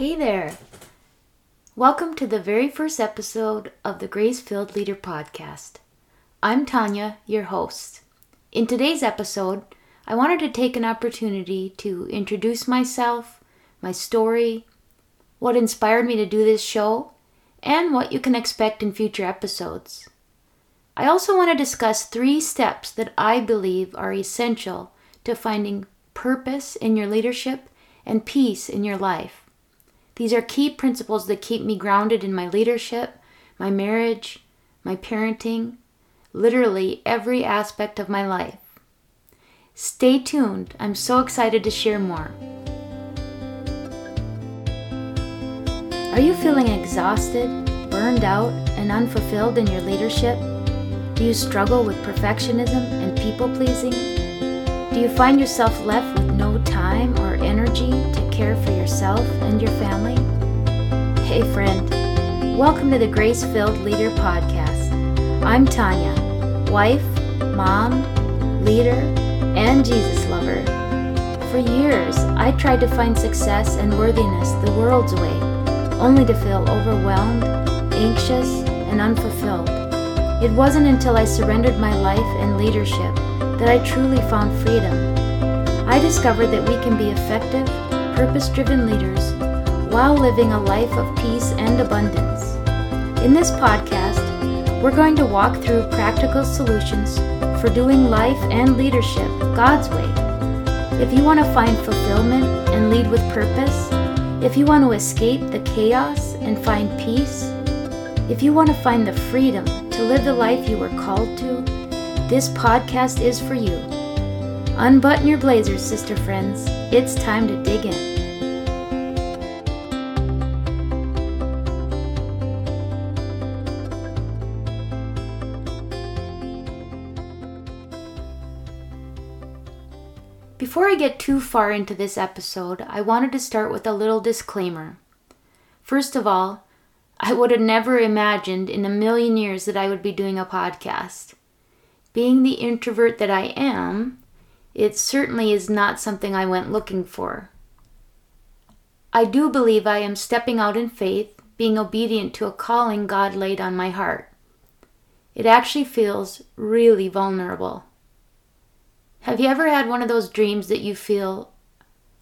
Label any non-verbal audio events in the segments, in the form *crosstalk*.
Hey there. Welcome to the very first episode of the Grace Filled Leader Podcast. I'm Tanya, your host. In today's episode, I wanted to take an opportunity to introduce myself, my story, what inspired me to do this show, and what you can expect in future episodes. I also want to discuss three steps that I believe are essential to finding purpose in your leadership and peace in your life. These are key principles that keep me grounded in my leadership, my marriage, my parenting, literally every aspect of my life. Stay tuned. I'm so excited to share more. Are you feeling exhausted, burned out, and unfulfilled in your leadership? Do you struggle with perfectionism and people pleasing? Do you find yourself left with energy to care for yourself and your family? Hey, friend, welcome to the Grace Filled Leader Podcast. I'm Tanya, wife, mom, leader, and Jesus lover. For years, I tried to find success and worthiness the world's way, only to feel overwhelmed, anxious, and unfulfilled. It wasn't until I surrendered my life and leadership that I truly found freedom. I discovered that we can be effective, purpose driven leaders while living a life of peace and abundance. In this podcast, we're going to walk through practical solutions for doing life and leadership God's way. If you want to find fulfillment and lead with purpose, if you want to escape the chaos and find peace, if you want to find the freedom to live the life you were called to, this podcast is for you. Unbutton your blazers, sister friends. It's time to dig in. Before I get too far into this episode, I wanted to start with a little disclaimer. First of all, I would have never imagined in a million years that I would be doing a podcast. Being the introvert that I am, it certainly is not something I went looking for. I do believe I am stepping out in faith, being obedient to a calling God laid on my heart. It actually feels really vulnerable. Have you ever had one of those dreams that you feel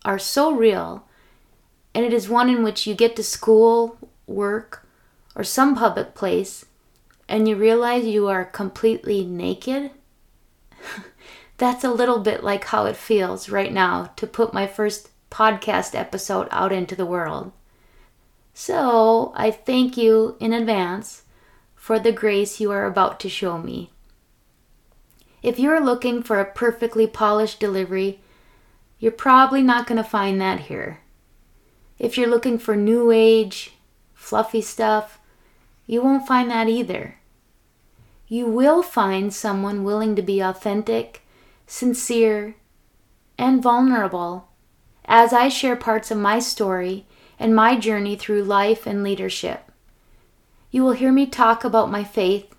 are so real, and it is one in which you get to school, work, or some public place, and you realize you are completely naked? *laughs* That's a little bit like how it feels right now to put my first podcast episode out into the world. So I thank you in advance for the grace you are about to show me. If you're looking for a perfectly polished delivery, you're probably not going to find that here. If you're looking for new age, fluffy stuff, you won't find that either. You will find someone willing to be authentic, sincere, and vulnerable as I share parts of my story and my journey through life and leadership. You will hear me talk about my faith,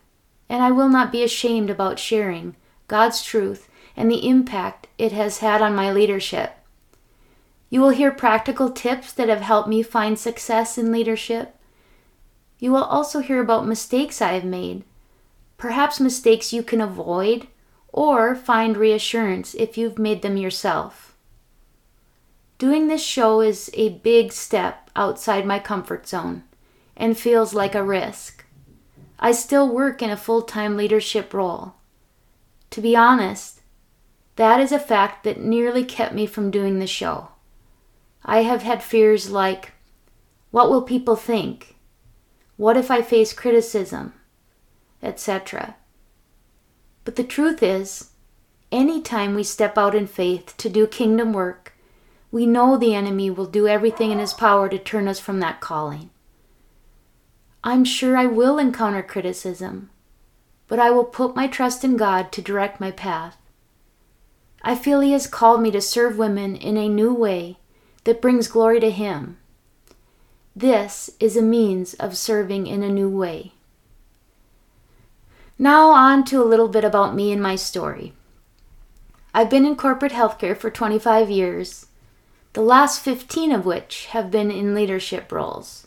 and I will not be ashamed about sharing God's truth, and the impact it has had on my leadership. You will hear practical tips that have helped me find success in leadership. You will also hear about mistakes I have made, perhaps mistakes you can avoid or find reassurance if you've made them yourself. Doing this show is a big step outside my comfort zone and feels like a risk. I still work in a full time leadership role. To be honest, that is a fact that nearly kept me from doing the show. I have had fears like what will people think? What if I face criticism? Etc. But the truth is, any time we step out in faith to do kingdom work, we know the enemy will do everything in his power to turn us from that calling. I'm sure I will encounter criticism but I will put my trust in God to direct my path. I feel He has called me to serve women in a new way that brings glory to Him. This is a means of serving in a new way. Now, on to a little bit about me and my story. I've been in corporate healthcare for 25 years. The last 15 of which have been in leadership roles.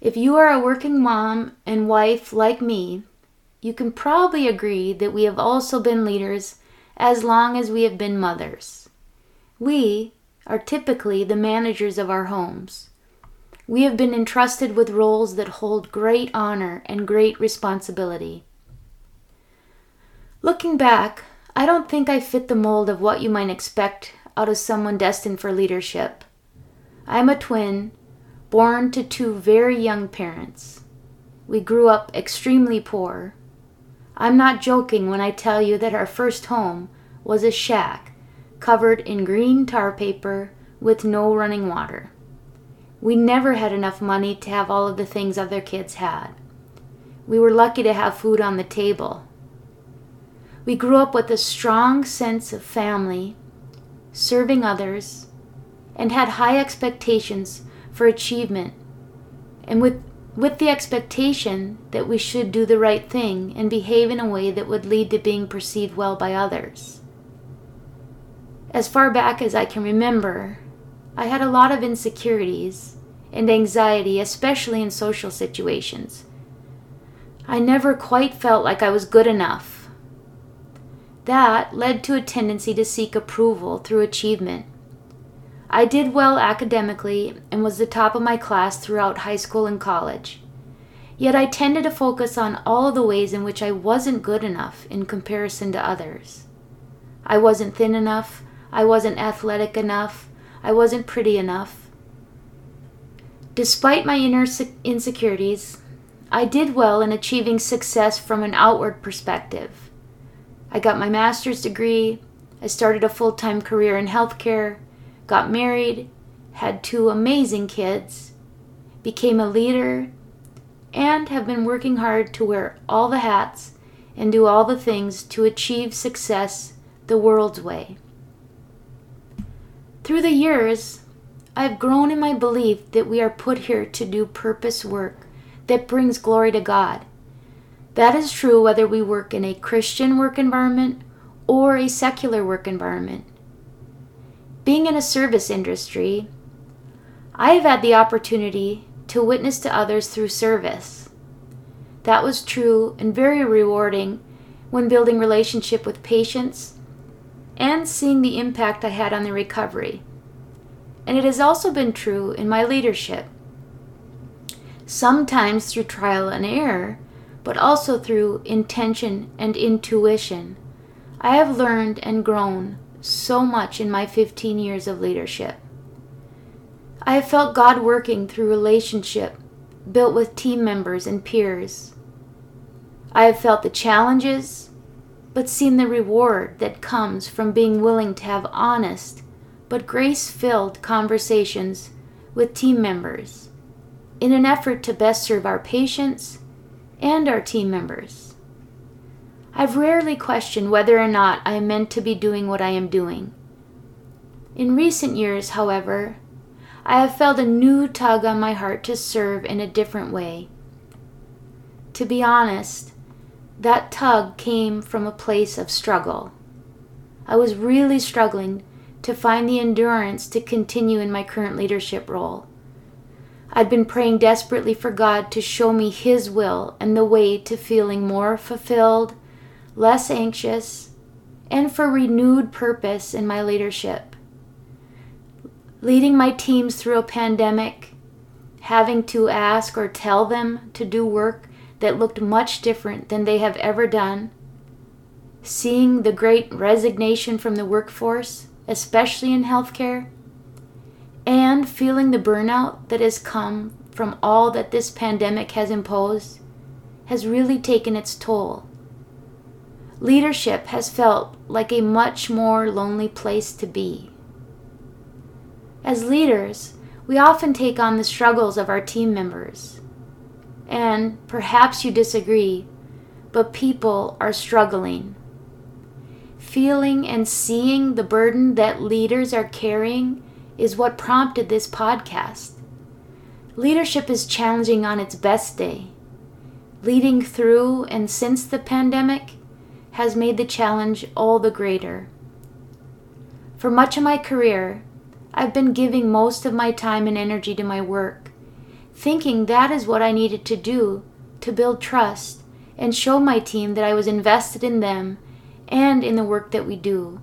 If you are a working mom and wife like me, you can probably agree that we have also been leaders as long as we have been mothers. We are typically the managers of our homes. We have been entrusted with roles that hold great honor and great responsibility. Looking back, I don't think I fit the mold of what you might expect out of someone destined for leadership. I am a twin, born to two very young parents. We grew up extremely poor. I'm not joking when I tell you that our first home was a shack covered in green tar paper with no running water. We never had enough money to have all of the things other kids had. We were lucky to have food on the table. We grew up with a strong sense of family, serving others, and had high expectations for achievement, and with, with the expectation that we should do the right thing and behave in a way that would lead to being perceived well by others. As far back as I can remember, I had a lot of insecurities and anxiety, especially in social situations. I never quite felt like I was good enough. That led to a tendency to seek approval through achievement. I did well academically and was the top of my class throughout high school and college. Yet I tended to focus on all the ways in which I wasn't good enough in comparison to others. I wasn't thin enough, I wasn't athletic enough. I wasn't pretty enough. Despite my inner insecurities, I did well in achieving success from an outward perspective. I got my master's degree, I started a full time career in healthcare, got married, had two amazing kids, became a leader, and have been working hard to wear all the hats and do all the things to achieve success the world's way. Through the years, I've grown in my belief that we are put here to do purpose work that brings glory to God. That is true whether we work in a Christian work environment or a secular work environment. Being in a service industry, I have had the opportunity to witness to others through service. That was true and very rewarding when building relationship with patients and seeing the impact I had on the recovery. And it has also been true in my leadership. Sometimes through trial and error, but also through intention and intuition. I have learned and grown so much in my 15 years of leadership. I have felt God working through relationship built with team members and peers. I have felt the challenges but seen the reward that comes from being willing to have honest but grace filled conversations with team members in an effort to best serve our patients and our team members. I've rarely questioned whether or not I am meant to be doing what I am doing. In recent years, however, I have felt a new tug on my heart to serve in a different way. To be honest, that tug came from a place of struggle. I was really struggling to find the endurance to continue in my current leadership role. I'd been praying desperately for God to show me His will and the way to feeling more fulfilled, less anxious, and for renewed purpose in my leadership. Leading my teams through a pandemic, having to ask or tell them to do work that looked much different than they have ever done, seeing the great resignation from the workforce, especially in healthcare, and feeling the burnout that has come from all that this pandemic has imposed has really taken its toll. Leadership has felt like a much more lonely place to be. As leaders, we often take on the struggles of our team members and perhaps you disagree, but people are struggling. Feeling and seeing the burden that leaders are carrying is what prompted this podcast. Leadership is challenging on its best day. Leading through and since the pandemic has made the challenge all the greater. For much of my career, I've been giving most of my time and energy to my work, thinking that is what I needed to do to build trust and show my team that I was invested in them and in the work that we do.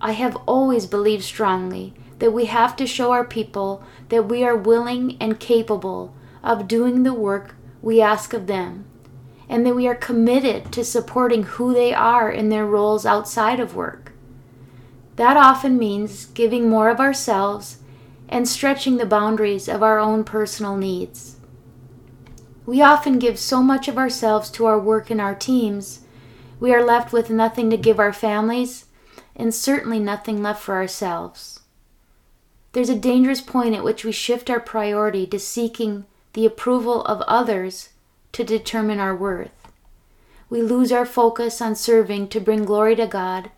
I have always believed strongly that we have to show our people that we are willing and capable of doing the work we ask of them, and that we are committed to supporting who they are in their roles outside of work. That often means giving more of ourselves and stretching the boundaries of our own personal needs. We often give so much of ourselves to our work and our teams, we are left with nothing to give our families and certainly nothing left for ourselves. There's a dangerous point at which we shift our priority to seeking the approval of others to determine our worth. We lose our focus on serving to bring glory to God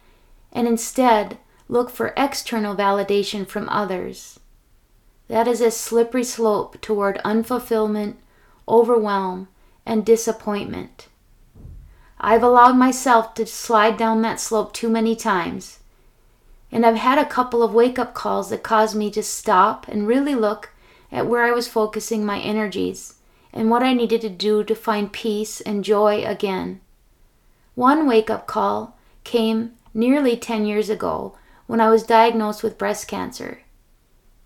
and instead look for external validation from others. That is a slippery slope toward unfulfillment, overwhelm, and disappointment. I've allowed myself to slide down that slope too many times. And I've had a couple of wake up calls that caused me to stop and really look at where I was focusing my energies and what I needed to do to find peace and joy again. One wake up call came nearly 10 years ago when I was diagnosed with breast cancer.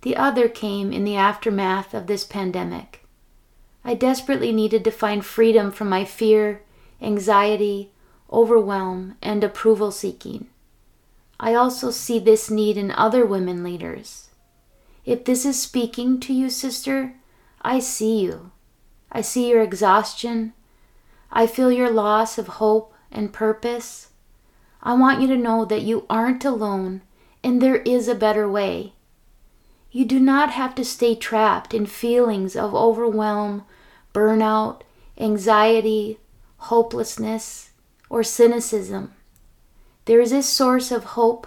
The other came in the aftermath of this pandemic. I desperately needed to find freedom from my fear, anxiety, overwhelm, and approval seeking. I also see this need in other women leaders. If this is speaking to you, sister, I see you. I see your exhaustion. I feel your loss of hope and purpose. I want you to know that you aren't alone and there is a better way. You do not have to stay trapped in feelings of overwhelm, burnout, anxiety, hopelessness, or cynicism. There is a source of hope,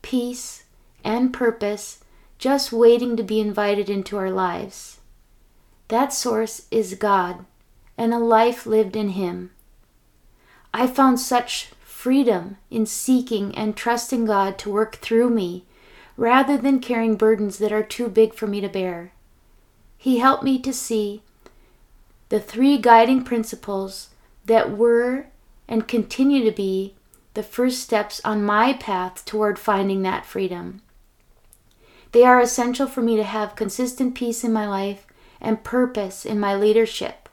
peace, and purpose just waiting to be invited into our lives. That source is God and a life lived in Him. I found such freedom in seeking and trusting God to work through me rather than carrying burdens that are too big for me to bear. He helped me to see the three guiding principles that were and continue to be the first steps on my path toward finding that freedom. They are essential for me to have consistent peace in my life and purpose in my leadership.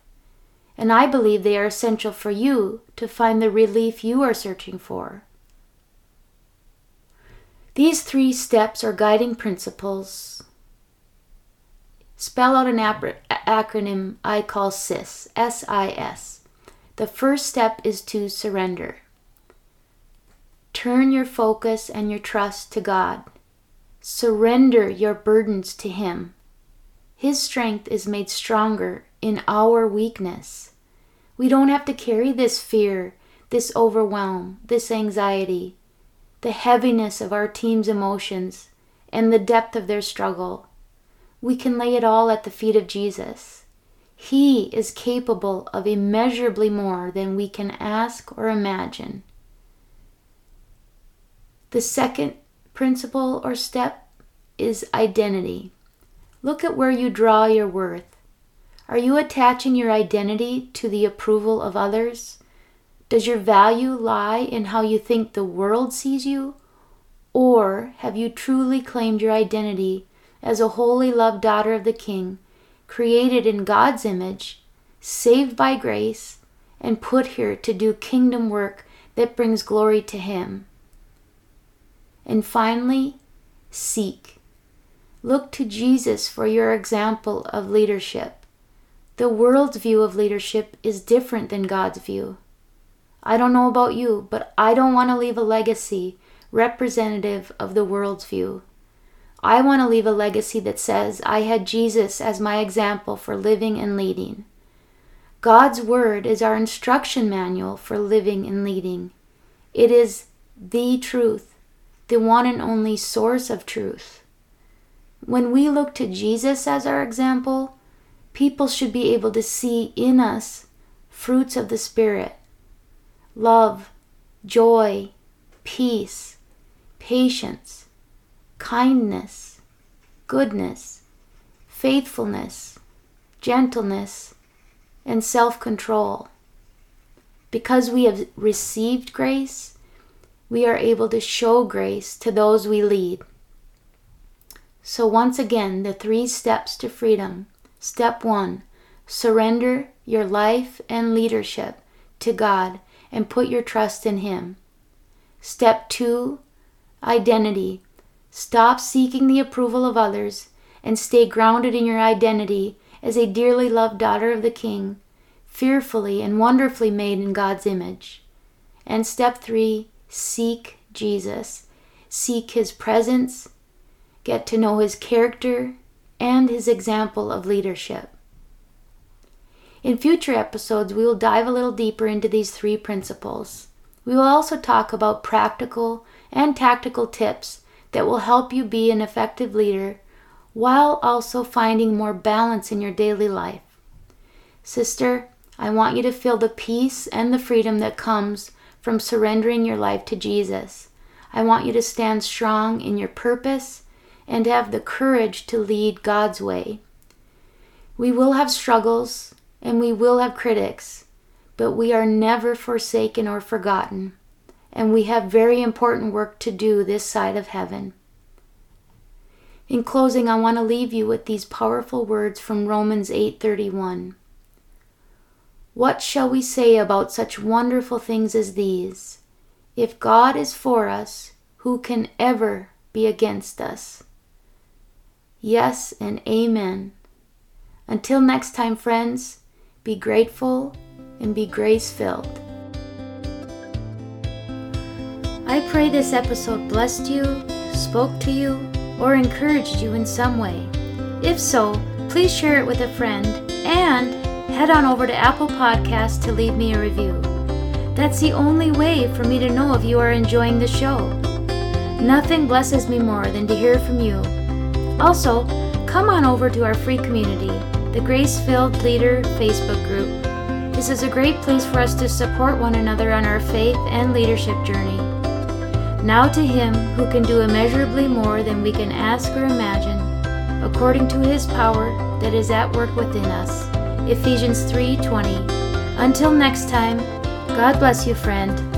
And I believe they are essential for you to find the relief you are searching for. These three steps are guiding principles. Spell out an acronym I call SIS, S I S. The first step is to surrender. Turn your focus and your trust to God. Surrender your burdens to Him. His strength is made stronger in our weakness. We don't have to carry this fear, this overwhelm, this anxiety, the heaviness of our team's emotions, and the depth of their struggle. We can lay it all at the feet of Jesus. He is capable of immeasurably more than we can ask or imagine. The second principle or step is identity. Look at where you draw your worth. Are you attaching your identity to the approval of others? Does your value lie in how you think the world sees you? Or have you truly claimed your identity as a holy loved daughter of the King, created in God's image, saved by grace, and put here to do kingdom work that brings glory to Him? And finally, seek. Look to Jesus for your example of leadership. The world's view of leadership is different than God's view. I don't know about you, but I don't want to leave a legacy representative of the world's view. I want to leave a legacy that says I had Jesus as my example for living and leading. God's Word is our instruction manual for living and leading. It is the truth the one and only source of truth. When we look to Jesus as our example, people should be able to see in us fruits of the Spirit love, joy, peace, patience, kindness, goodness, faithfulness, gentleness, and self control. Because we have received grace, we are able to show grace to those we lead. So, once again, the three steps to freedom. Step one surrender your life and leadership to God and put your trust in Him. Step two identity. Stop seeking the approval of others and stay grounded in your identity as a dearly loved daughter of the King, fearfully and wonderfully made in God's image. And step three seek Jesus. Seek His presence, get to know His character, and His example of leadership. In future episodes, we will dive a little deeper into these three principles. We will also talk about practical and tactical tips that will help you be an effective leader while also finding more balance in your daily life. Sister, I want you to feel the peace and the freedom that comes from surrendering your life to Jesus. I want you to stand strong in your purpose and have the courage to lead God's way. We will have struggles and we will have critics, but we are never forsaken or forgotten, and we have very important work to do this side of heaven. In closing, I want to leave you with these powerful words from Romans 8:31. What shall we say about such wonderful things as these? If God is for us, who can ever be against us? Yes and amen. Until next time, friends, be grateful and be grace filled. I pray this episode blessed you, spoke to you, or encouraged you in some way. If so, please share it with a friend and head on over to Apple Podcasts to leave me a review. That's the only way for me to know if you are enjoying the show. Nothing blesses me more than to hear from you. Also, come on over to our free community, the Grace Filled Leader Facebook group. This is a great place for us to support one another on our faith and leadership journey. Now to Him who can do immeasurably more than we can ask or imagine, according to His power that is at work within us. Ephesians 3:20. Until next time, God bless you, friend.